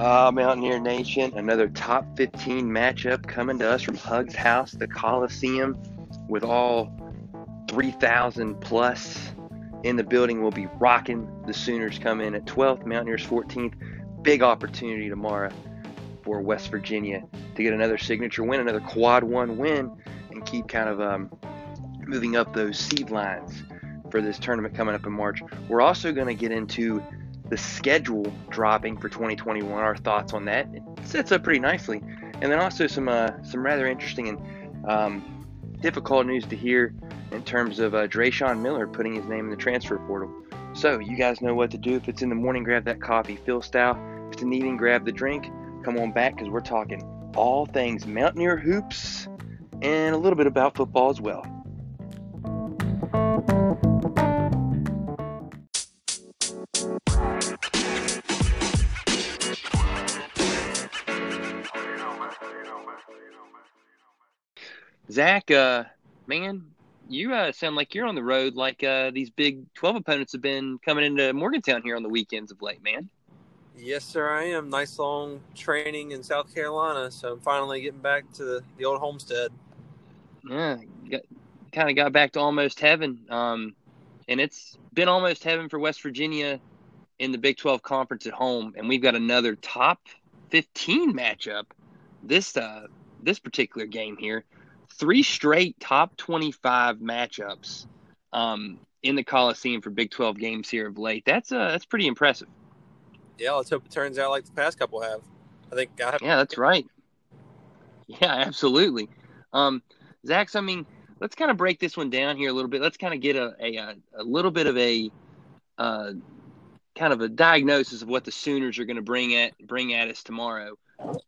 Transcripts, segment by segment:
Uh, Mountaineer Nation, another top 15 matchup coming to us from Hugs House, the Coliseum, with all 3,000 plus in the building. We'll be rocking. The Sooners come in at 12th, Mountaineers 14th. Big opportunity tomorrow for West Virginia to get another signature win, another quad one win, and keep kind of um, moving up those seed lines for this tournament coming up in March. We're also going to get into the schedule dropping for 2021. Our thoughts on that it sets up pretty nicely, and then also some uh, some rather interesting and um, difficult news to hear in terms of uh, Dreshun Miller putting his name in the transfer portal. So you guys know what to do. If it's in the morning, grab that coffee, Phil style. If it's an evening, grab the drink. Come on back because we're talking all things Mountaineer hoops and a little bit about football as well. Zach, uh, man, you uh, sound like you're on the road like uh, these big 12 opponents have been coming into Morgantown here on the weekends of late, man. Yes, sir, I am. Nice long training in South Carolina, so I'm finally getting back to the, the old homestead. Yeah, kind of got back to almost heaven. Um, and it's been almost heaven for West Virginia in the Big 12 conference at home, and we've got another top 15 matchup this uh, this particular game here three straight top 25 matchups um, in the Coliseum for Big 12 games here of late. That's uh, that's pretty impressive. Yeah, let's hope it turns out like the past couple have. I think. I have- yeah, that's right. Yeah, absolutely. Um, Zach, I mean, let's kind of break this one down here a little bit. Let's kind of get a a, a little bit of a uh, kind of a diagnosis of what the Sooners are going to bring at bring at us tomorrow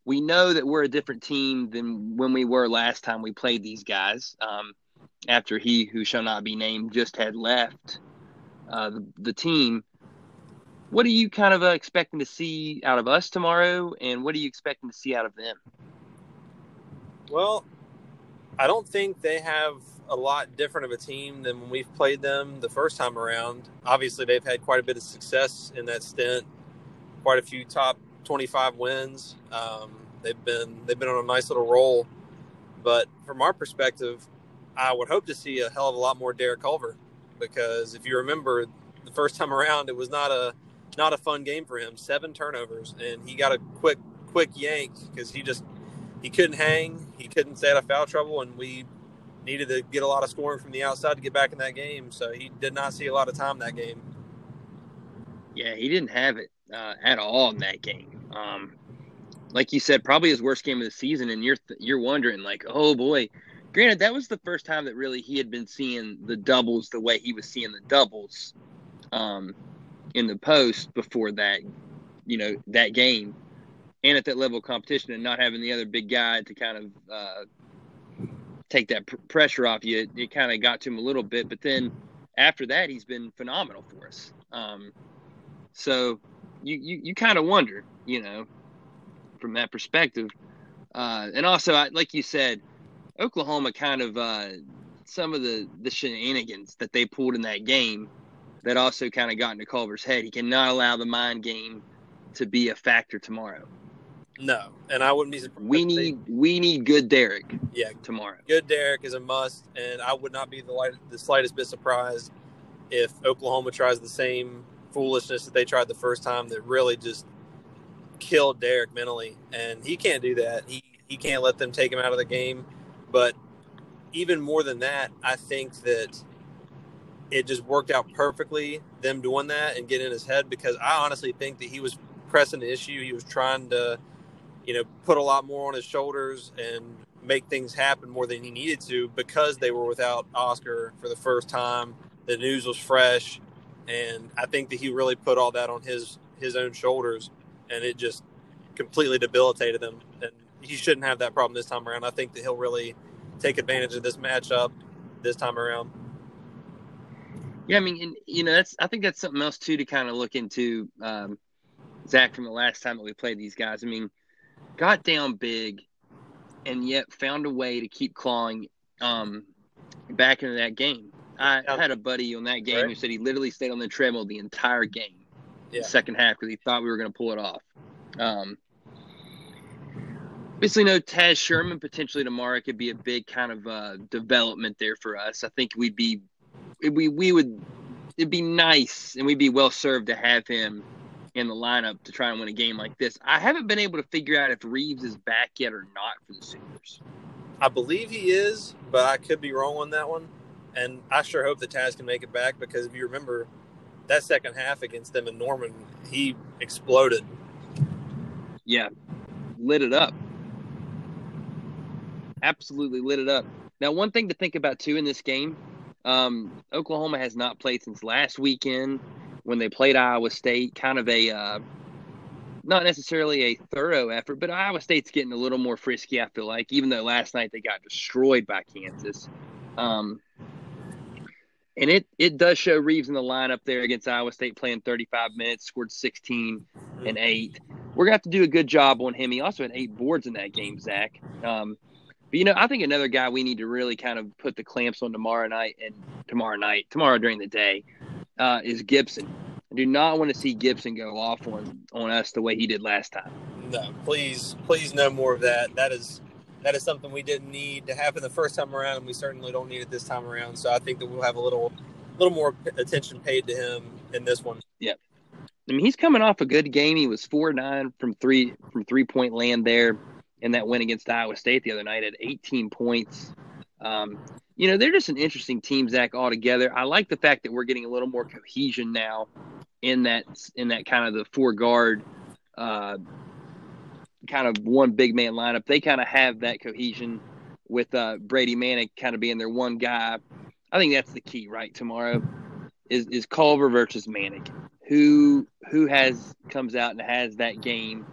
we know that we're a different team than when we were last time we played these guys. Um, after he who shall not be named just had left uh, the, the, team, what are you kind of uh, expecting to see out of us tomorrow, and what are you expecting to see out of them? Well, I don't think they have a lot different of a team than when we've played them the first time around. Obviously, they've had quite a bit of success in that stint, quite a few top 25 wins. Um, they've been they've been on a nice little roll, but from our perspective, I would hope to see a hell of a lot more Derek Culver because if you remember the first time around, it was not a not a fun game for him. Seven turnovers, and he got a quick quick yank because he just he couldn't hang, he couldn't stay out of foul trouble, and we needed to get a lot of scoring from the outside to get back in that game. So he did not see a lot of time that game. Yeah, he didn't have it uh, at all in that game. Um, like you said, probably his worst game of the season, and you're you're wondering like, oh boy. Granted, that was the first time that really he had been seeing the doubles the way he was seeing the doubles um, in the post before that, you know, that game, and at that level of competition, and not having the other big guy to kind of uh, take that pr- pressure off you. It, it kind of got to him a little bit, but then after that, he's been phenomenal for us. Um, so you you, you kind of wonder, you know, from that perspective. Uh, and also, I, like you said, Oklahoma kind of uh, some of the the shenanigans that they pulled in that game that also kind of got into Culver's head. He cannot allow the mind game to be a factor tomorrow. No, and I wouldn't be surprised. We need we need good Derek. Yeah, tomorrow. Good Derek is a must, and I would not be the light, the slightest bit surprised if Oklahoma tries the same foolishness that they tried the first time that really just killed Derek mentally, and he can't do that. He he can't let them take him out of the game. But even more than that, I think that it just worked out perfectly them doing that and getting in his head because I honestly think that he was pressing the issue. He was trying to, you know, put a lot more on his shoulders and make things happen more than he needed to because they were without Oscar for the first time. The news was fresh and I think that he really put all that on his his own shoulders, and it just completely debilitated him. And he shouldn't have that problem this time around. I think that he'll really take advantage of this matchup this time around. Yeah, I mean, and, you know, that's I think that's something else too to kind of look into. Um, Zach, from the last time that we played these guys, I mean, got down big, and yet found a way to keep clawing um, back into that game. I had a buddy on that game right. who said he literally stayed on the treadmill the entire game, yeah. second half, because he thought we were going to pull it off. Um, obviously, no Taz Sherman potentially tomorrow could be a big kind of uh, development there for us. I think we'd be we we would it'd be nice and we'd be well served to have him in the lineup to try and win a game like this. I haven't been able to figure out if Reaves is back yet or not for the Sooners. I believe he is, but I could be wrong on that one. And I sure hope that Taz can make it back because if you remember that second half against them in Norman, he exploded. Yeah, lit it up. Absolutely lit it up. Now, one thing to think about too in this game, um, Oklahoma has not played since last weekend when they played Iowa State. Kind of a uh, not necessarily a thorough effort, but Iowa State's getting a little more frisky. I feel like, even though last night they got destroyed by Kansas. Um, and it it does show Reaves in the lineup there against Iowa State playing 35 minutes, scored 16 and eight. We're gonna have to do a good job on him. He also had eight boards in that game, Zach. Um, but you know, I think another guy we need to really kind of put the clamps on tomorrow night and tomorrow night, tomorrow during the day, uh, is Gibson. I do not want to see Gibson go off on on us the way he did last time. No, please, please, no more of that. That is that is something we didn't need to happen the first time around, and we certainly don't need it this time around. So I think that we'll have a little, little more attention paid to him in this one. Yeah, I mean he's coming off a good game. He was four nine from three from three point land there in that win against Iowa State the other night at 18 points. Um, you know, they're just an interesting team, Zach, altogether. I like the fact that we're getting a little more cohesion now in that in that kind of the four guard uh, kind of one big man lineup. They kind of have that cohesion with uh, Brady Manek kind of being their one guy. I think that's the key, right? Tomorrow is is Culver versus Manek. Who who has comes out and has that game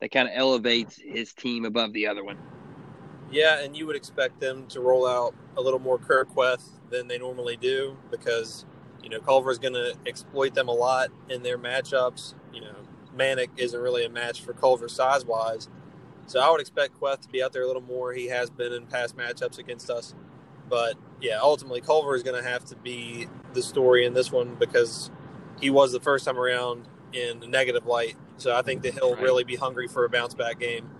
that kind of elevates his team above the other one. Yeah, and you would expect them to roll out a little more Kur Kuath than they normally do because you know Culver is going to exploit them a lot in their matchups. You know, Manek isn't really a match for Culver size wise, so I would expect Kuath to be out there a little more. He has been in past matchups against us, but yeah, ultimately Culver is going to have to be the story in this one because he was the first time around in a negative light. So I think that he'll right. really be hungry for a bounce back game.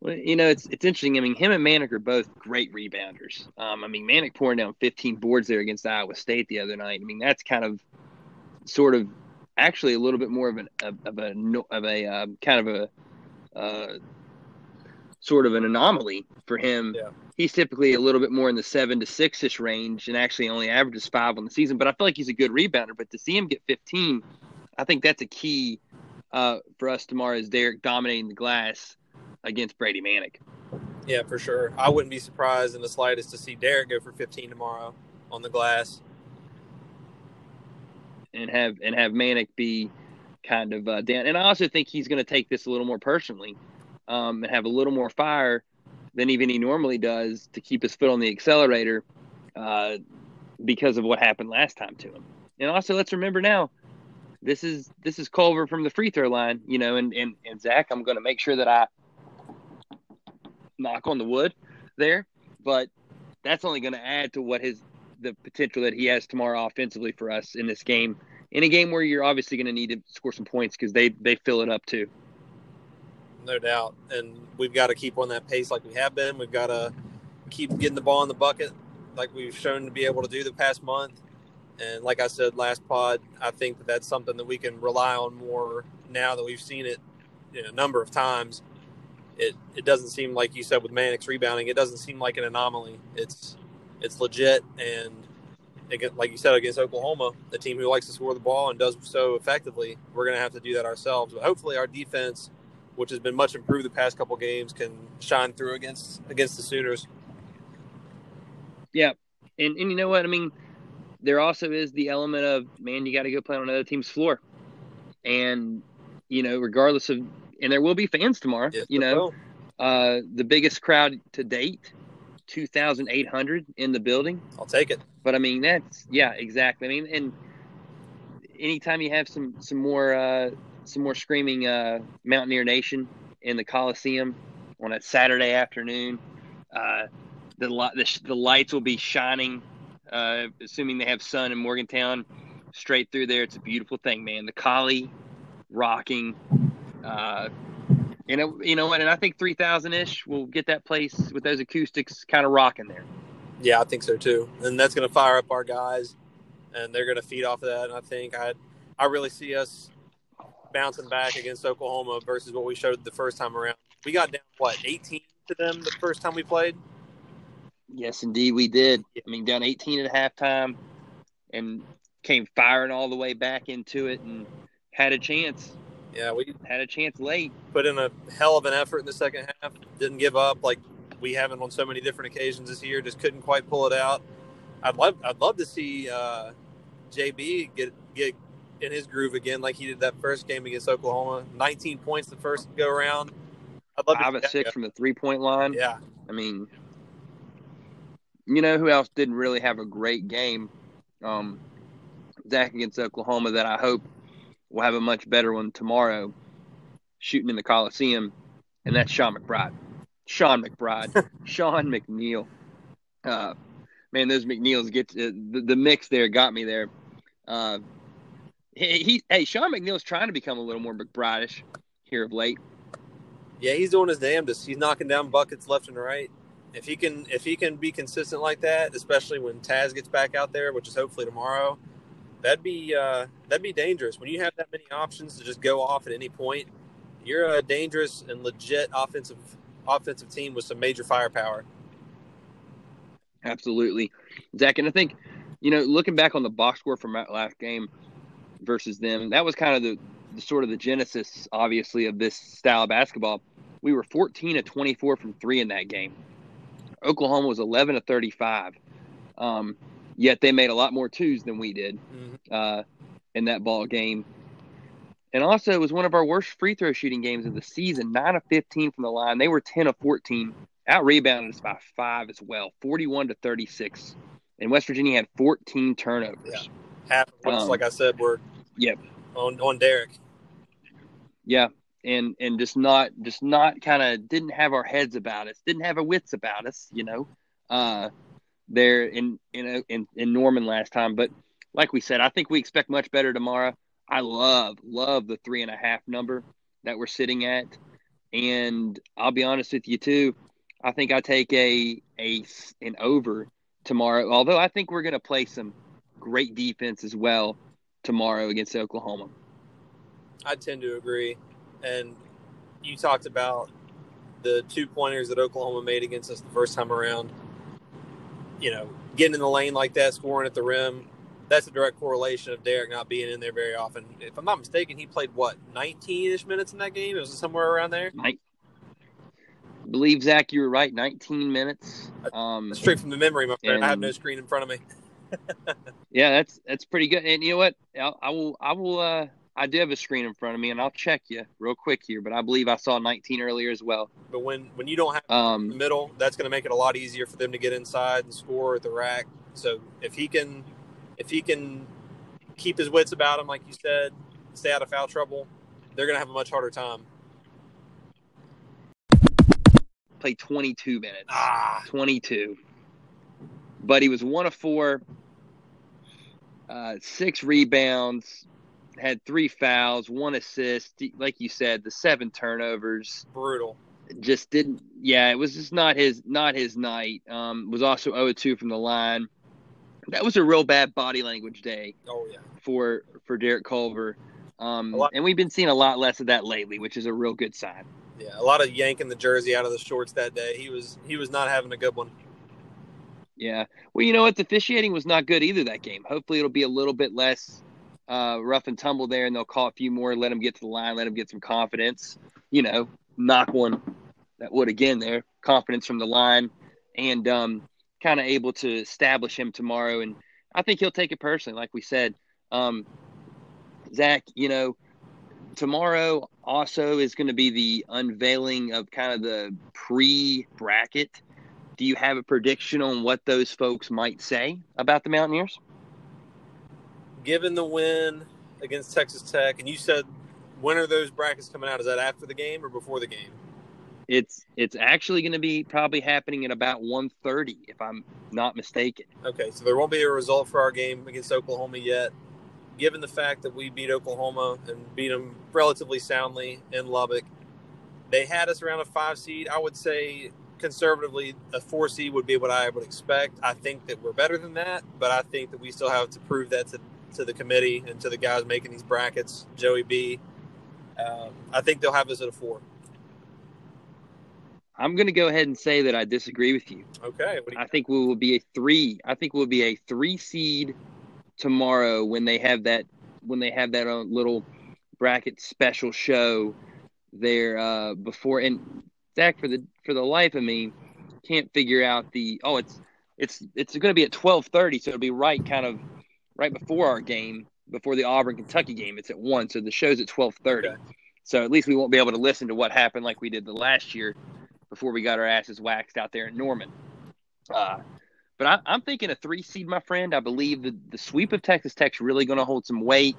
Well, you know, it's it's interesting. I mean, him and Manek are both great rebounders. Um, I mean, Manek pouring down 15 boards there against Iowa State the other night. I mean, that's kind of sort of actually a little bit more of an of a of a uh, kind of a uh, sort of an anomaly for him. Yeah. He's typically a little bit more in the seven to six ish range, and actually only averages five on the season. But I feel like he's a good rebounder. But to see him get 15, I think that's a key uh, for us tomorrow. Is Derek dominating the glass? against Brady Manek? Yeah, for sure. I wouldn't be surprised in the slightest to see Derek go for 15 tomorrow on the glass, and have and have Manek be kind of uh, down. And I also think he's going to take this a little more personally, um, and have a little more fire than even he normally does to keep his foot on the accelerator uh, because of what happened last time to him. And also, let's remember now, this is this is Culver from the free throw line, you know, and and, and Zach, I'm going to make sure that I knock on the wood there, but that's only going to add to what his the potential that he has tomorrow offensively for us in this game. In a game where you're obviously going to need to score some points because they they fill it up too. No doubt, and we've got to keep on that pace like we have been. We've got to keep getting the ball in the bucket like we've shown to be able to do the past month. And like I said last pod, I think that that's something that we can rely on more now that we've seen it you know, a number of times it it doesn't seem like you said with Manek's rebounding. It doesn't seem like an anomaly. It's it's legit, and like you said against Oklahoma, a team who likes to score the ball and does so effectively, we're going to have to do that ourselves. But hopefully, our defense, which has been much improved the past couple games, can shine through against against the Sooners. Yeah, and and you know what I mean. There also is the element of man, you got to go play on another team's floor, and you know, regardless of and there will be fans tomorrow. Yes, you know, uh, the biggest crowd to date, two thousand eight hundred in the building. I'll take it. But I mean, that's yeah, exactly. I mean, and anytime you have some some more uh, some more screaming uh, Mountaineer Nation in the Coliseum on a Saturday afternoon, uh, the, the the lights will be shining. Uh, assuming they have sun in Morgantown, straight through there. It's a beautiful thing, man. The collie rocking Uh, you know, you know what? And I think three thousand ish will get that place with those acoustics kind of rocking there. Yeah, I think so too, and that's going to fire up our guys, and they're going to feed off of that. And I think I, I really see us bouncing back against Oklahoma versus what we showed the first time around. We got down what eighteen to them the first time we played. Yes, indeed, we did. I mean, down 18 at halftime, and came firing all the way back into it, and had a chance. Yeah, we had a chance late. Put in a hell of an effort in the second half. Didn't give up like we haven't on so many different occasions this year. Just couldn't quite pull it out. I'd love I'd love to see uh, JB get get in his groove again like he did that first game against Oklahoma. 19 points the first go around. I'd love Five to six from the three point line. Yeah, I mean, you know who else didn't really have a great game? Um, Zach against Oklahoma that I hope will have a much better one tomorrow, shooting in the Coliseum, and that's Sean McBride. Sean McBride, Sean McNeil. Uh, man, those McNeils get to, the, the mix there got me there. Uh, he, he, hey, Sean McNeil's trying to become a little more McBrideish here of late. Yeah, he's doing his damnedest. He's knocking down buckets left and right. If he can, if he can be consistent like that, especially when Taz gets back out there, which is hopefully tomorrow, that'd be uh, that'd be dangerous. When you have that many options to just go off at any point, you're a dangerous and legit offensive offensive team with some major firepower. Absolutely, Zach. And I think you know, looking back on the box score from that last game versus them, that was kind of the, the sort of the genesis, obviously, of this style of basketball. We were 14 to 24 from three in that game. Oklahoma was 11 to 35. Um, yet they made a lot more twos than we did mm-hmm. uh, in that ball game. And also, it was one of our worst free throw shooting games of the season. Nine of 15 from the line. They were 10 of 14. Out rebounded us by five as well, 41 to 36. And West Virginia had 14 turnovers. Yeah. Half of um, like I said, were yep on on Derek. Yeah, and and just not just not kind of didn't have our heads about us, didn't have our wits about us, you know. Uh, there in in uh, in, in Norman last time, but like we said, I think we expect much better tomorrow. I love love the three and a half number that we're sitting at, and I'll be honest with you too. I think I take a a an over tomorrow. Although I think we're going to play some great defense as well tomorrow against Oklahoma. I tend to agree, and you talked about the two pointers that Oklahoma made against us the first time around. You know, getting in the lane like that, scoring at the rim, that's a direct correlation of Derek not being in there very often. If I'm not mistaken, he played what 19ish minutes in that game. It was somewhere around there. I believe Zach, you were right. 19 minutes. Um, Straight from the memory, my friend. I have no screen in front of me. yeah, that's that's pretty good. And you know what? I'll, I will. I will. Uh, I do have a screen in front of me, and I'll check you real quick here. But I believe I saw 19 earlier as well. But when when you don't have um, the middle, that's going to make it a lot easier for them to get inside and score at the rack. So if he can if he can keep his wits about him, like you said, stay out of foul trouble, they're going to have a much harder time. Play 22 minutes. Ah. 22. But he was one of four, uh, six rebounds, had three fouls, one assist. Like you said, the seven turnovers. Brutal. Just didn't. Yeah, it was just not his not his night. Um, was also 0-2 from the line that was a real bad body language day. Oh yeah. For for Derek Culver, um, and we've been seeing a lot less of that lately, which is a real good sign. Yeah, a lot of yanking the jersey out of the shorts that day. He was he was not having a good one. Yeah. Well, you know what? The officiating was not good either that game. Hopefully, it'll be a little bit less uh, rough and tumble there, and they'll call a few more, let them get to the line, let them get some confidence. You know, knock one that would again there, confidence from the line, and um, kind of able to establish him tomorrow. And I think he'll take it personally, like we said. Um, Zach, you know, tomorrow also is going to be the unveiling of kind of the pre bracket. Do you have a prediction on what those folks might say about the Mountaineers? Given the win against Texas Tech, and you said when are those brackets coming out? Is that after the game or before the game? It's it's actually going to be probably happening at about 1.30, if I'm not mistaken. Okay, so there won't be a result for our game against Oklahoma yet. given the fact that we beat Oklahoma and beat them relatively soundly in Lubbock, they had us around a five seed. I would say conservatively, a four seed would be what I would expect. I think that we're better than that, but I think that we still have to prove that to, to the committee and to the guys making these brackets, Joey B. Um, I think they'll have us at a four. I'm going to go ahead and say that I disagree with you. Okay. You I think we will be a three. I think we'll be a three seed tomorrow when they have that when they have that uh, little bracket special show there uh, before. And Zach, for the for the life of me, can't figure out the oh it's it's it's going to be at twelve thirty, so it'll be right kind of right before our game, before the Auburn Kentucky game. It's at one, so the show's at twelve thirty. Okay. So at least we won't be able to listen to what happened like we did the last year before we got our asses waxed out there in Norman. Uh, but I, am thinking a three seed, my friend. I believe the, the sweep of Texas Tech's really going to hold some weight.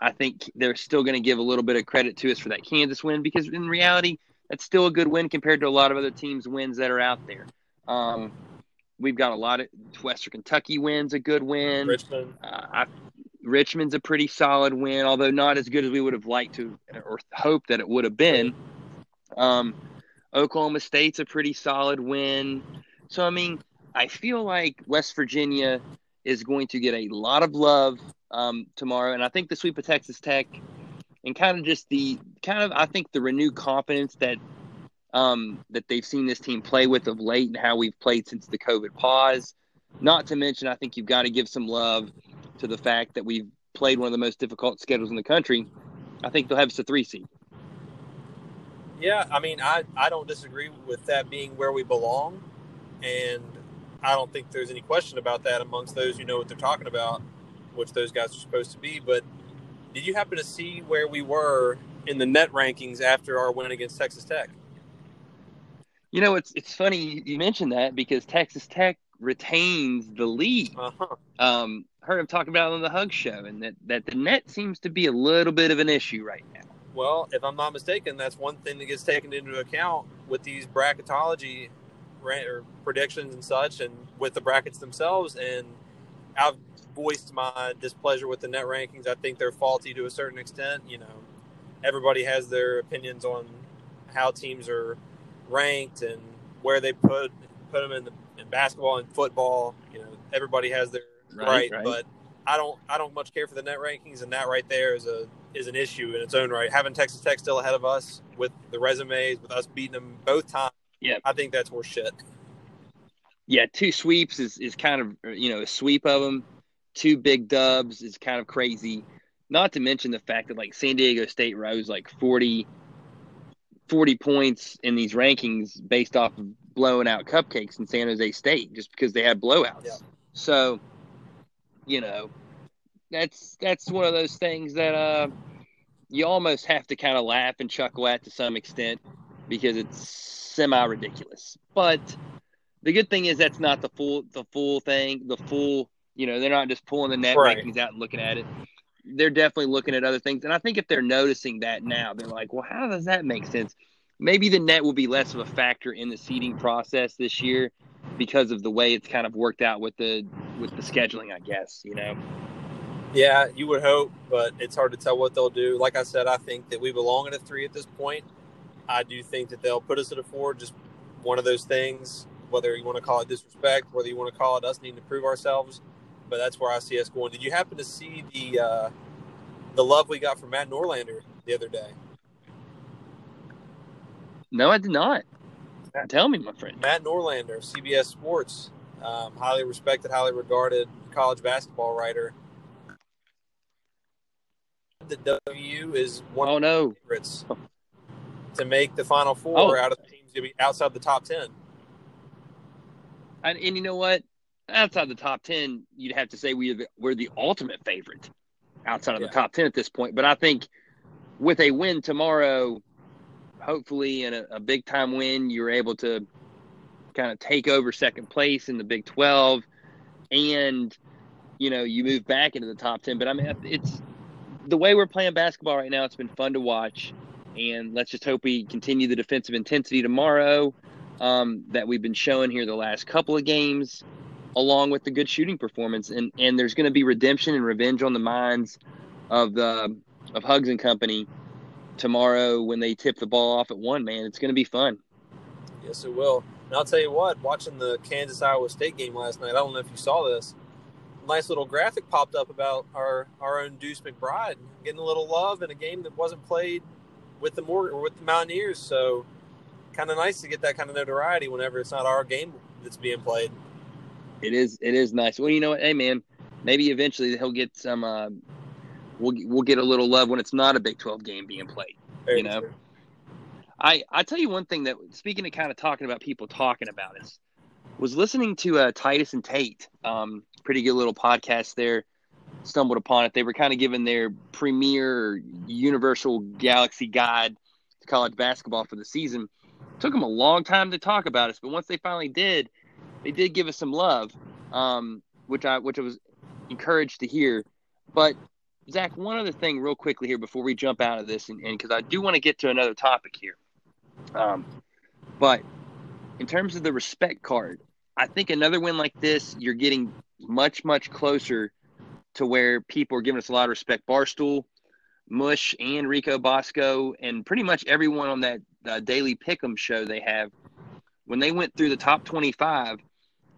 I think they're still going to give a little bit of credit to us for that Kansas win because in reality, that's still a good win compared to a lot of other teams' wins that are out there. Um, we've got a lot of Western Kentucky wins, a good win. Richmond. Uh, I, Richmond's a pretty solid win, although not as good as we would have liked to or hoped that it would have been. Um, Oklahoma State's a pretty solid win. So, I mean, I feel like West Virginia is going to get a lot of love um, tomorrow. And I think the sweep of Texas Tech and kind of just the kind of, I think, the renewed confidence that um, that they've seen this team play with of late and how we've played since the COVID pause. Not to mention, I think you've got to give some love to the fact that we've played one of the most difficult schedules in the country. I think they'll have us a three seed. Yeah, I mean, I, I don't disagree with that being where we belong. And I don't think there's any question about that amongst those who know what they're talking about, which those guys are supposed to be. But did you happen to see where we were in the net rankings after our win against Texas Tech? You know, it's it's funny you mentioned that because Texas Tech retains the lead. Uh-huh. Um, heard him talking about it on the Hug Show, and that that the net seems to be a little bit of an issue right now. Well, if I'm not mistaken, that's one thing that gets taken into account with these bracketology or predictions and such, and with the brackets themselves. And I've voiced my displeasure with the net rankings. I think they're faulty to a certain extent. You know, everybody has their opinions on how teams are ranked and where they put put them in the in basketball and football. You know, everybody has their right, right, right. but I don't I don't much care for the net rankings, and that right there is a is an issue in its own right. Having Texas Tech still ahead of us with the resumes, with us beating them both times, yeah, I think that's worth shit. Yeah, two sweeps is, is kind of you know a sweep of them. Two big dubs is kind of crazy. Not to mention the fact that like San Diego State rose like 40, 40 points in these rankings based off of blowing out cupcakes in San Jose State just because they had blowouts. Yeah. So, you know, that's that's one of those things that uh, you almost have to kind of laugh and chuckle at to some extent because it's semi ridiculous. But the good thing is that's not the full the full thing. The full you know they're not just pulling the net right. rankings out and looking at it. They're definitely looking at other things, and I think if they're noticing that now, they're like, well, how does that make sense? Maybe the net will be less of a factor in the seeding process this year because of the way it's kind of worked out with the with the scheduling. I guess you know. Yeah, you would hope, but it's hard to tell what they'll do. Like I said, I think that we belong at a three at this point. I do think that they'll put us at a four. Just one of those things, whether you want to call it disrespect, whether you want to call it us needing to prove ourselves. But that's where I see us going. Did you happen to see the uh, the love we got from Matt Norlander the other day? No, I did not. Tell me, my friend. Matt Norlander, CBS Sports, um, highly respected, highly regarded college basketball writer the W is one oh, no. favorites to make the Final Four oh. out of the teams to be outside the top ten. And, and, you know what? Outside the top ten, you'd have to say we're the, we're the ultimate favorite outside of yeah. the top ten at this point. But I think with a win tomorrow, hopefully, and a, a big time win, you're able to kind of take over second place in the Big Twelve, and you know you move back into the top ten. But I mean, it's the way we're playing basketball right now, it's been fun to watch. And let's just hope we continue the defensive intensity tomorrow um, that we've been showing here the last couple of games. Along with the good shooting performance. And and there's going to be redemption and revenge on the minds of the of Hugs and Company tomorrow when they tip the ball off at one. Man, it's going to be fun. Yes, it will. And I'll tell you what, watching the Kansas Iowa State game last night, I don't know if you saw this. Nice little graphic popped up about our, our own Deuce McBride getting a little love in a game that wasn't played with the more or with the Mountaineers. So kind of nice to get that kind of notoriety whenever it's not our game that's being played. It is. It is nice. Well, you know what? Hey, man, maybe eventually he'll get some. Uh, we'll we'll get a little love when it's not a Big Twelve game being played. You know. True. I I tell you one thing that speaking of kind of talking about people talking about us was listening to uh, Titus and Tate. Um, pretty good little podcast there. Stumbled upon it. They were kind of giving their premier universal galaxy guide to college basketball for the season. took them a long time to talk about us, but once they finally did, they did give us some love, um, which I which I was encouraged to hear. But Zach, one other thing, real quickly here before we jump out of this, and because I do want to get to another topic here. Um, but in terms of the respect card, I think another win like this, you're getting much, much closer to where people are giving us a lot of respect. Barstool, Mush, and Rico Bosco, and pretty much everyone on that uh, daily pick'em show they have, when they went through the top 25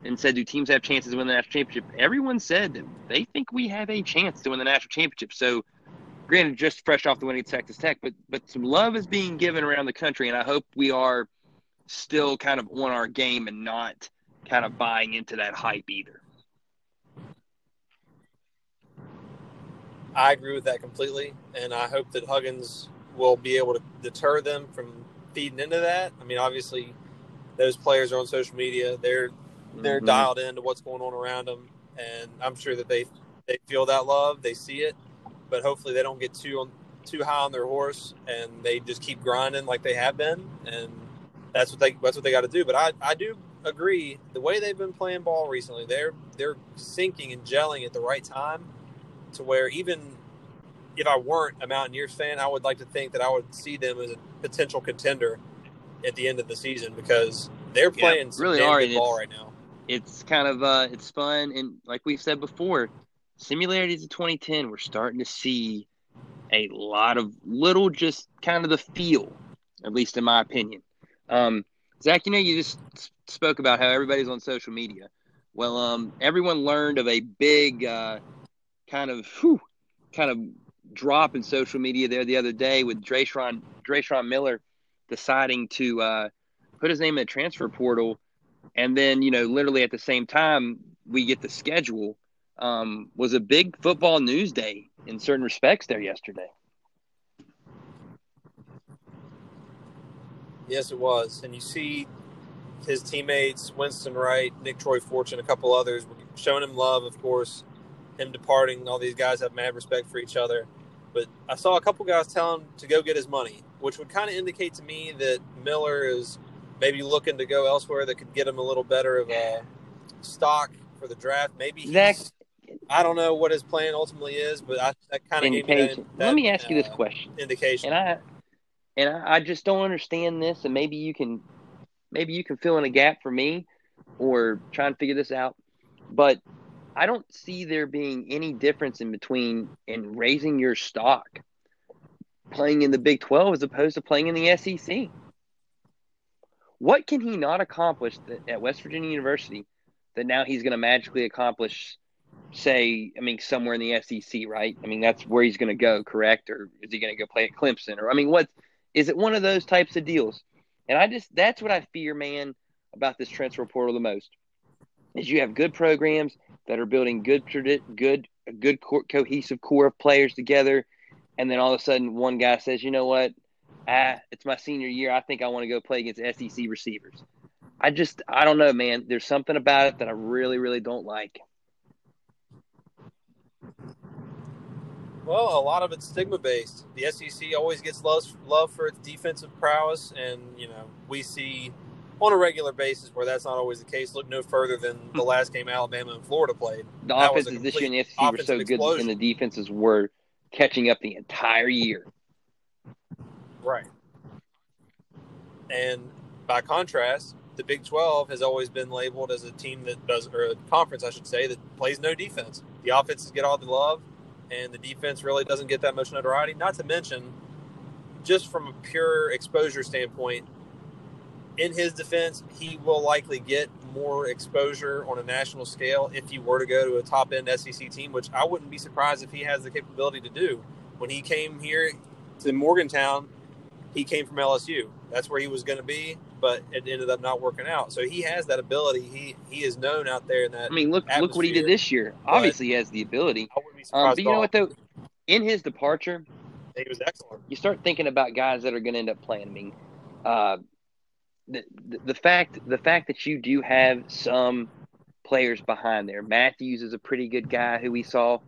and said, "Do teams have chances to win the national championship?" Everyone said they think we have a chance to win the national championship. So, granted, just fresh off the winning Texas Tech, but but some love is being given around the country, and I hope we are still kind of on our game and not kind of buying into that hype either. I agree with that completely, and I hope that Huggins will be able to deter them from feeding into that. I mean, obviously, those players are on social media; they're they're mm-hmm. dialed into what's going on around them, and I'm sure that they they feel that love, they see it, but hopefully they don't get too on too high on their horse and they just keep grinding like they have been, and that's what they that's what they got to do. But I I do agree the way they've been playing ball recently, they're they're syncing and gelling at the right time to where even if I weren't a Mountaineers fan, I would like to think that I would see them as a potential contender at the end of the season because they're playing yeah, really are, ball right now. It's kind of uh, it's fun, and like we've said before, similarities of 2010. We're starting to see a lot of little, just kind of the feel, at least in my opinion. Um, Zach, you know, you just spoke about how everybody's on social media. Well, um, everyone learned of a big uh, kind of whew, kind of drop in social media there the other day with Dreshun Dreshun Miller deciding to uh, put his name in the transfer portal, and then you know literally at the same time we get the schedule. Um, was a big football news day in certain respects there yesterday. Yes, it was, and you see his teammates Winston Wright, Nicktroy Fortune, a couple others showing him love, of course him departing, all these guys have mad respect for each other. But I saw a couple guys tell him to go get his money, which would kind of indicate to me that Miller is maybe looking to go elsewhere that could get him a little better of a stock for the draft. Maybe he's, I don't know what his plan ultimately is, but I, that kind of me that, that, Let me ask uh, you this uh, question. Indication. And I and I, I just don't understand this, and maybe you can maybe you can fill in a gap for me or try and figure this out. But I don't see there being any difference in between in raising your stock playing in the Big 12 as opposed to playing in the SEC. What can he not accomplish at West Virginia University that now he's going to magically accomplish, say, I mean, somewhere in the SEC, right? I mean, that's where he's going to go, correct? Or is he going to go play at Clemson? Or, I mean, what is it one of those types of deals? And I just, that's what I fear, man, about this transfer portal the most is you have good programs that are building good, good, a good co- cohesive core of players together, and then all of a sudden one guy says, "You know what? Ah, it's my senior year. I think I want to go play against SEC receivers." I just, I don't know, man. There's something about it that I really, really don't like. Well, a lot of it's stigma based. The SEC always gets love, love for its defensive prowess, and you know we see on a regular basis, where that's not always the case. Look no further than the hmm. last game Alabama and Florida played. The that offenses this year in the SEC were so good, and the defenses were catching up the entire year. Right. And by contrast, the Big 12 has always been labeled as a team that does, or a conference, I should say, that plays no defense. The offenses get all the love, and the defense really doesn't get that much notoriety. Not to mention, just from a pure exposure standpoint, in his defense, he will likely get more exposure on a national scale if he were to go to a top end SEC team, which I wouldn't be surprised if he has the capability to do. When he came here to Morgantown, he came from LSU. That's where he was going to be, but it ended up not working out. So he has that ability. He he is known out there in that. I mean, look look what he did this year. Obviously, he has the ability. Um, but you know what though? In his departure, he was excellent. You start thinking about guys that are going to end up playing. I mean, uh, the, the the fact the fact that you do have some players behind there. Matthews is a pretty good guy who we saw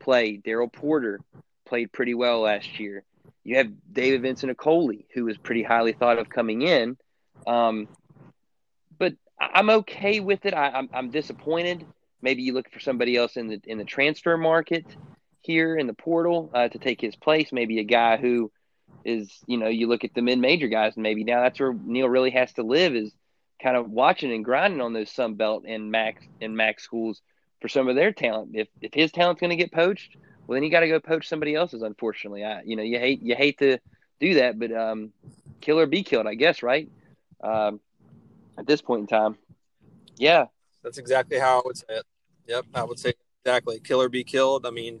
play. Daryl Porter played pretty well last year. You have David Vincent Okoli, who was pretty highly thought of coming in. Um, but I'm okay with it. I, am I'm, I'm disappointed. Maybe you look for somebody else in the in the transfer market here in the portal uh, to take his place. Maybe a guy who is, you know, you look at the mid major guys, and maybe now that's where Neal really has to live is kind of watching and grinding on those Sun Belt and Max and Max schools for some of their talent. If if his talent's going to get poached, well, then you got to go poach somebody else's. Unfortunately, I, you know, you hate you hate to do that, but um, kill or be killed, I guess, right? Um, at this point in time, yeah, that's exactly how I would say it. Yep, I would say exactly kill or be killed. I mean,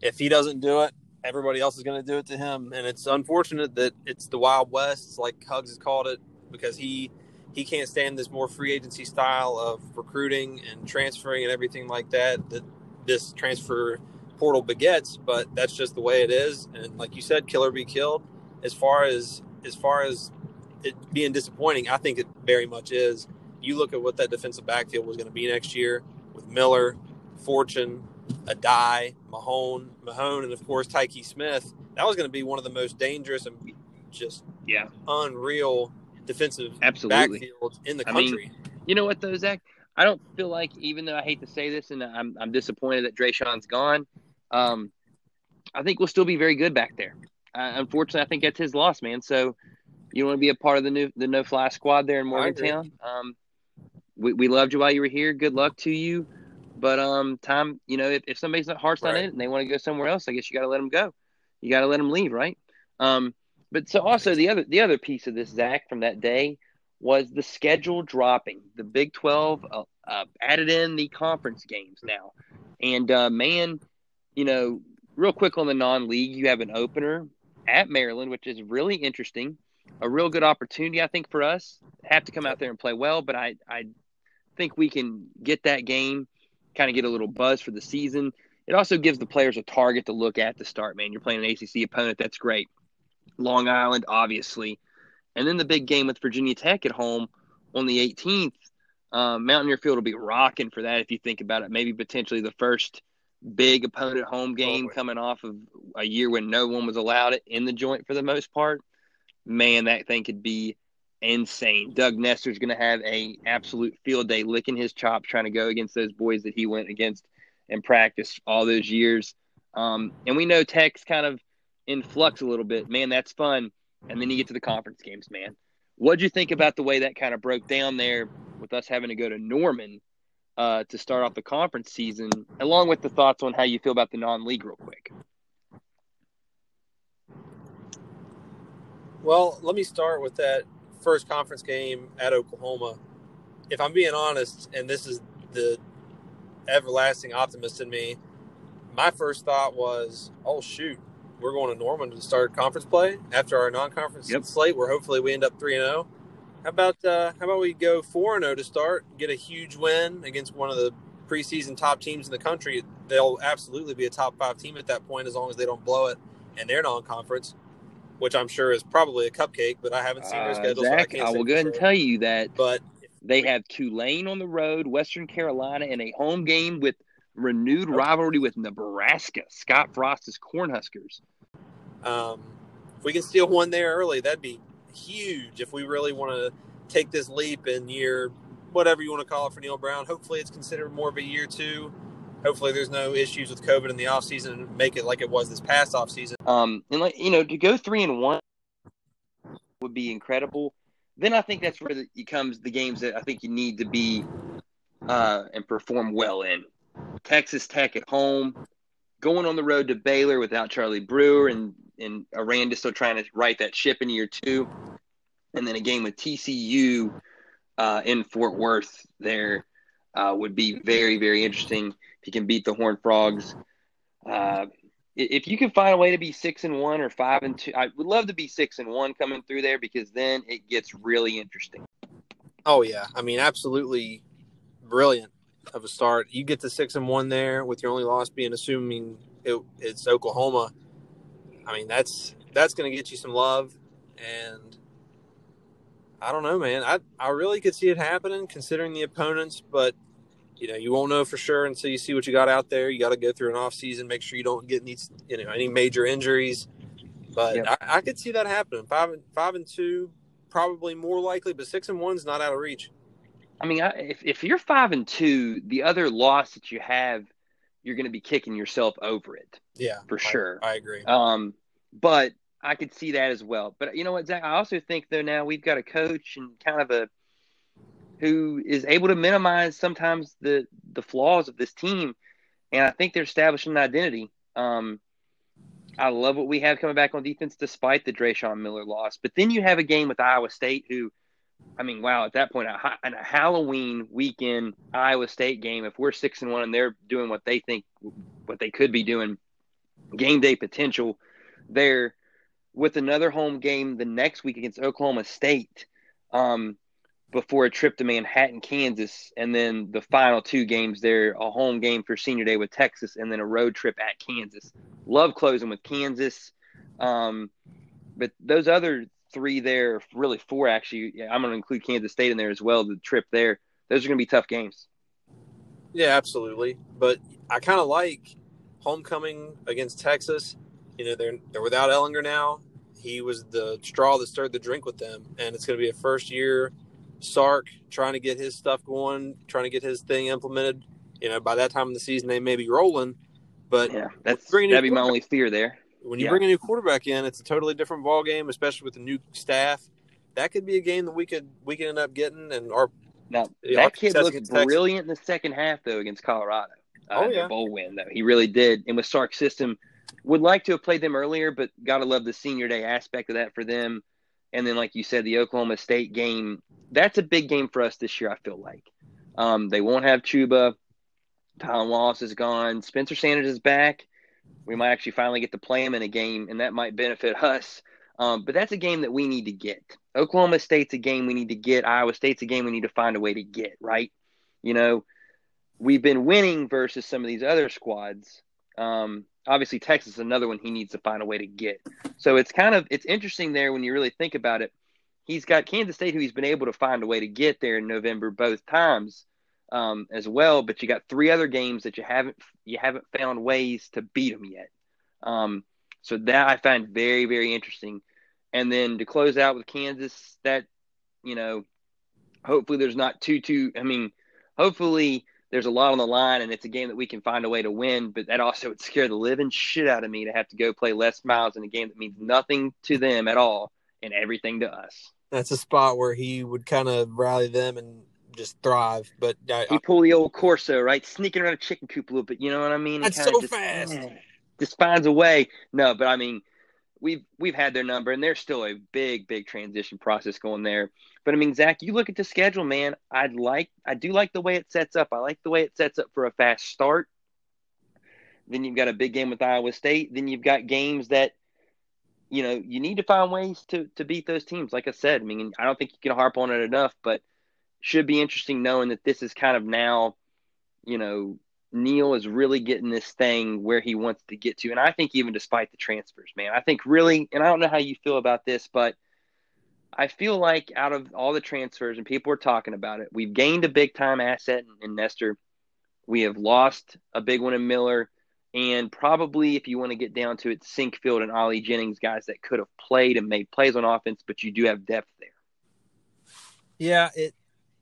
if he doesn't do it, everybody else is going to do it to him, and it's unfortunate that it's the Wild West, like Hugs has called it, because he he can't stand this more free agency style of recruiting and transferring and everything like that that this transfer portal begets, but that's just the way it is. And like you said, killer be killed. As far as as far as it being disappointing, I think it very much is. You look at what that defensive backfield was going to be next year with Miller, Fortune, Addae, Mahone, Mahone, and of course Tykee Smith. That was going to be one of the most dangerous and just yeah unreal defensive Absolutely. backfields in the country. I mean, you know what though, Zach? I don't feel like, even though I hate to say this, and I'm, I'm disappointed that Dreshun's gone. Um, I think we'll still be very good back there. Uh, unfortunately, I think that's his loss, man. So you want to be a part of the new the no fly squad there in Morgantown. Um, we, we loved you while you were here. Good luck to you. But um, time, you know, if, if somebody's not heart's not right. in it and they want to go somewhere else, I guess you got to let them go. You got to let them leave, right? Um, but so also the other the other piece of this Zach from that day was the schedule dropping. The Big Twelve uh, uh, added in the conference games now, and uh, man, you know, real quick on the non-league, you have an opener at Maryland, which is really interesting. A real good opportunity, I think, for us. Have to come out there and play well, but I, I think we can get that game, kind of get a little buzz for the season. It also gives the players a target to look at to start. Man, you're playing an ACC opponent. That's great. Long Island, obviously, and then the big game with Virginia Tech at home on the 18th. Um, Mountaineer Field will be rocking for that if you think about it. Maybe potentially the first big opponent home game coming off of a year when no one was allowed it in the joint for the most part. Man, that thing could be insane. Doug Nester's going to have a absolute field day licking his chops trying to go against those boys that he went against and practice all those years. Um, and we know Tech's kind of in flux a little bit. Man, that's fun. And then you get to the conference games, man. What'd you think about the way that kind of broke down there with us having to go to Norman uh, to start off the conference season, along with the thoughts on how you feel about the non-league, real quick. Well, let me start with that first conference game at Oklahoma. If I'm being honest, and this is the everlasting optimist in me, my first thought was, "Oh shoot, we're going to Norman to start conference play after our non-conference yep. slate, where hopefully we end up three and zero." How about uh, how about we go four and zero oh to start, get a huge win against one of the preseason top teams in the country? They'll absolutely be a top five team at that point as long as they don't blow it and they're non-conference, which I'm sure is probably a cupcake. But I haven't seen their uh, schedule. Zach, so I, I will go ahead and tell you that. But they have Tulane on the road, Western Carolina, and a home game with renewed rivalry with Nebraska. Scott Frost's Cornhuskers. Um, if we can steal one there early, that'd be huge if we really want to take this leap in year whatever you want to call it for Neal Brown. Hopefully, it's considered more of a year two. Hopefully, there's no issues with COVID in the offseason and make it like it was this past offseason. Um, and like you know, to go three and one would be incredible. then I think that's where it comes the games that I think you need to be uh, and perform well in. Texas Tech at home, going on the road to Baylor without Charlie Brewer and and Aranda still trying to right that ship in year two, and then a game with TCU uh, in Fort Worth there uh, would be very very interesting if you can beat the Horned Frogs. Uh, if you can find a way to be six and one or five and two, I would love to be six and one coming through there because then it gets really interesting. Oh yeah, I mean absolutely brilliant of a start. You get to six and one there with your only loss being assuming it, it's Oklahoma. I mean that's that's going to get you some love, and I don't know, man. I I really could see it happening considering the opponents, but you know you won't know for sure until you see what you got out there. You got to go through an off season, make sure you don't get any you know any major injuries. But yep. I, I could see that happening. Five and five and two, probably more likely, but six and one's not out of reach. I mean, if if you're five and two, the other loss that you have, you're going to be kicking yourself over it. Yeah, for sure. I, I agree. Um, but I could see that as well. But you know what, Zach? I also think though now we've got a coach and kind of a who is able to minimize sometimes the the flaws of this team, and I think they're establishing an identity. Um, I love what we have coming back on defense despite the Dreshun Miller loss. But then you have a game with Iowa State who – I mean, wow! At that point, in a Halloween weekend Iowa State game, if we're six and one and they're doing what they think, what they could be doing, game day potential there, with another home game the next week against Oklahoma State, um, before a trip to Manhattan, Kansas, and then the final two games there, a home game for Senior Day with Texas, and then a road trip at Kansas. Love closing with Kansas. Um, but those other three there, really four actually. Yeah, I'm going to include Kansas State in there as well. The trip there, those are going to be tough games. Yeah, absolutely. But I kind of like homecoming against Texas. You know, they're they're without Ehlinger now. He was the straw that stirred the drink with them, and it's going to be a first year Sark trying to get his stuff going, trying to get his thing implemented. You know, by that time of the season, they may be rolling. But yeah, that's that'd be my only fear there when you yeah. bring a new quarterback in, it's a totally different ball game, especially with the new staff. That could be a game that we could we could end up getting. And our now that kid looked brilliant in the second half though against Colorado. Uh, oh yeah, bowl win though he really did. And with Sark's system, would like to have played them earlier, but gotta love the senior day aspect of that for them. And then, like you said, the Oklahoma State game. That's a big game for us this year. I feel like um, they won't have Chuba. Tylan Wallace is gone. Spencer Sanders is back we might actually finally get to play them in a game, and that might benefit us. Um, but that's a game that we need to get. Oklahoma State's a game we need to get. Iowa State's a game we need to find a way to get, right? You know, we've been winning versus some of these other squads. Um, obviously, Texas is another one he needs to find a way to get. So it's kind of it's interesting there when you really think about it. He's got Kansas State, who he's been able to find a way to get there in November both times um, as well. But you got three other games that you haven't you haven't found ways to beat them yet. Um, so that I find very very interesting. And then to close out with Kansas, that you know, hopefully there's not too too. I mean, hopefully there's a lot on the line and it's a game that we can find a way to win. But that also would scare the living shit out of me to have to go play Les Miles in a game that means nothing to them at all and everything to us. That's a spot where he would kind of rally them and just thrive. But I, he pull the old Corso, right? Sneaking around a chicken coop a little bit. You know what I mean? That's so just, fast. Just finds a way. No, but I mean, we've we've had their number, and there's still a big, big transition process going there. But I mean, Zach, you look at the schedule, man. I'd like, I do like the way it sets up. I like the way it sets up for a fast start. Then you've got a big game with Iowa State. Then you've got games that, you know, you need to find ways to to beat those teams. Like I said, I mean, I don't think you can harp on it enough, but should be interesting knowing that this is kind of now, you know, Neal is really getting this thing where he wants to get to. And I think even despite the transfers, man, I think really, and I don't know how you feel about this, but I feel like out of all the transfers and people are talking about it, we've gained a big time asset in, in Nester. We have lost a big one in Miller. And probably, if you want to get down to it, Sinkfield and Ollie Jennings, guys that could have played and made plays on offense, but you do have depth there. Yeah, it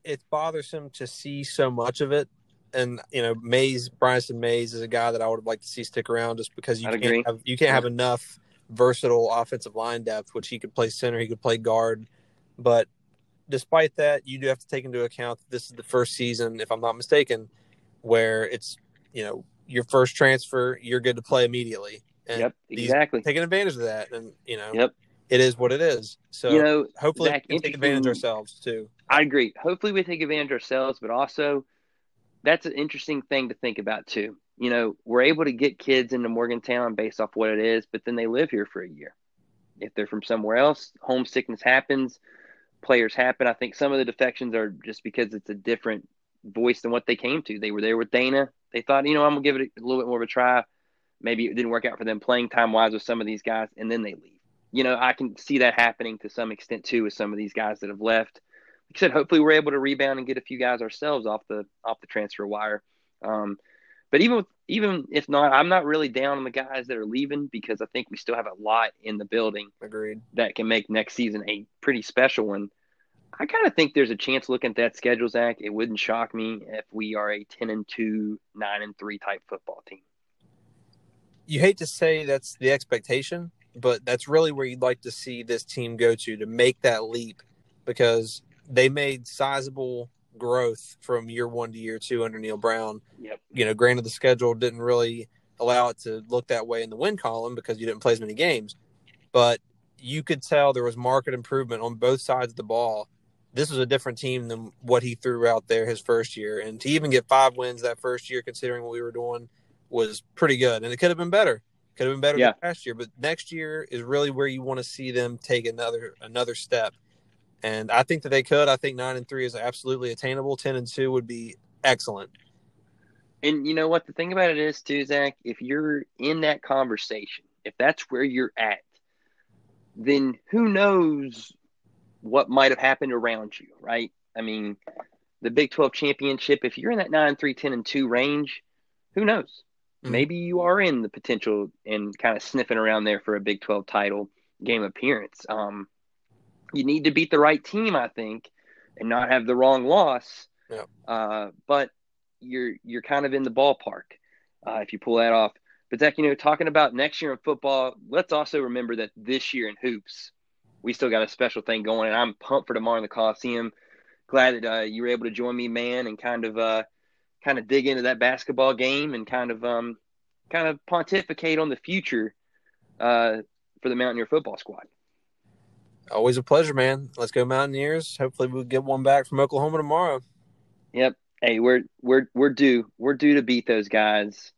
it's bothersome to see so much of it. And you know, Mays, Briason Mays is a guy that I would like to see stick around just because you I'd can't agree. have you can't have enough versatile offensive line depth, which he could play center, he could play guard. But despite that, you do have to take into account that this is the first season, if I'm not mistaken, where it's you know your first transfer, you're good to play immediately. And yep, exactly. Taking advantage of that, and you know, yep, it is what it is. So you know, hopefully, Zach, we can take advantage ourselves too. I agree. Hopefully, we take advantage ourselves, but also that's an interesting thing to think about too. You know, we're able to get kids into Morgantown based off what it is, but then they live here for a year. If they're from somewhere else, homesickness happens, players happen. I think some of the defections are just because it's a different voice than what they came to. They were there with Dana. They thought, you know, I'm gonna give it a little bit more of a try. Maybe it didn't work out for them playing time wise with some of these guys, and then they leave. You know, I can see that happening to some extent too with some of these guys that have left like I said, hopefully we're able to rebound and get a few guys ourselves off the off the transfer wire. Um, but even with, even if not, I'm not really down on the guys that are leaving because I think we still have a lot in the building. Agreed. That can make next season a pretty special one. I kind of think there's a chance looking at that schedule, Zach. It wouldn't shock me if we are a 10 and 2, 9 and 3 type football team. You hate to say that's the expectation, but that's really where you'd like to see this team go to to make that leap because they made sizable growth from year one to year two under Neal Brown. Yep. You know, granted the schedule didn't really allow it to look that way in the win column because you didn't play as many games, but you could tell there was market improvement on both sides of the ball. This was a different team than what he threw out there his first year, and to even get five wins that first year, considering what we were doing, was pretty good. And it could have been better. Could have been better yeah. than last year, but next year is really where you want to see them take another another step and I think that they could. I think nine and three is absolutely attainable. Ten and two would be excellent. And you know what the thing about it is too, Zach. If you're in that conversation, if that's where you're at, then who knows what might have happened around you, right? I mean, the Big 12 championship, if you're in that 9 3, 10 and 2 range, who knows? Mm-hmm. Maybe you are in the potential and kind of sniffing around there for a Big 12 title game appearance. Um, you need to beat the right team, I think, and not have the wrong loss. Yeah. Uh, but you're you're kind of in the ballpark uh, if you pull that off. But Zach, you know, talking about next year in football, let's also remember that this year in hoops, we still got a special thing going, and I'm pumped for tomorrow in the Coliseum. Glad that uh, you were able to join me, man, and kind of uh, kind of dig into that basketball game and kind of um, kind of pontificate on the future uh, for the Mountaineer football squad. Always a pleasure, man. Let's go Mountaineers. Hopefully we'll get one back from Oklahoma tomorrow. Yep. Hey, we're we're we're due. We're due to beat those guys.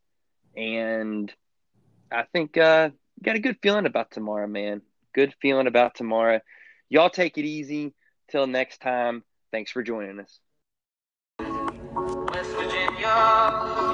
And I think uh got a good feeling about tomorrow, man. Good feeling about tomorrow. Y'all take it easy. Till next time. Thanks for joining us. West Virginia,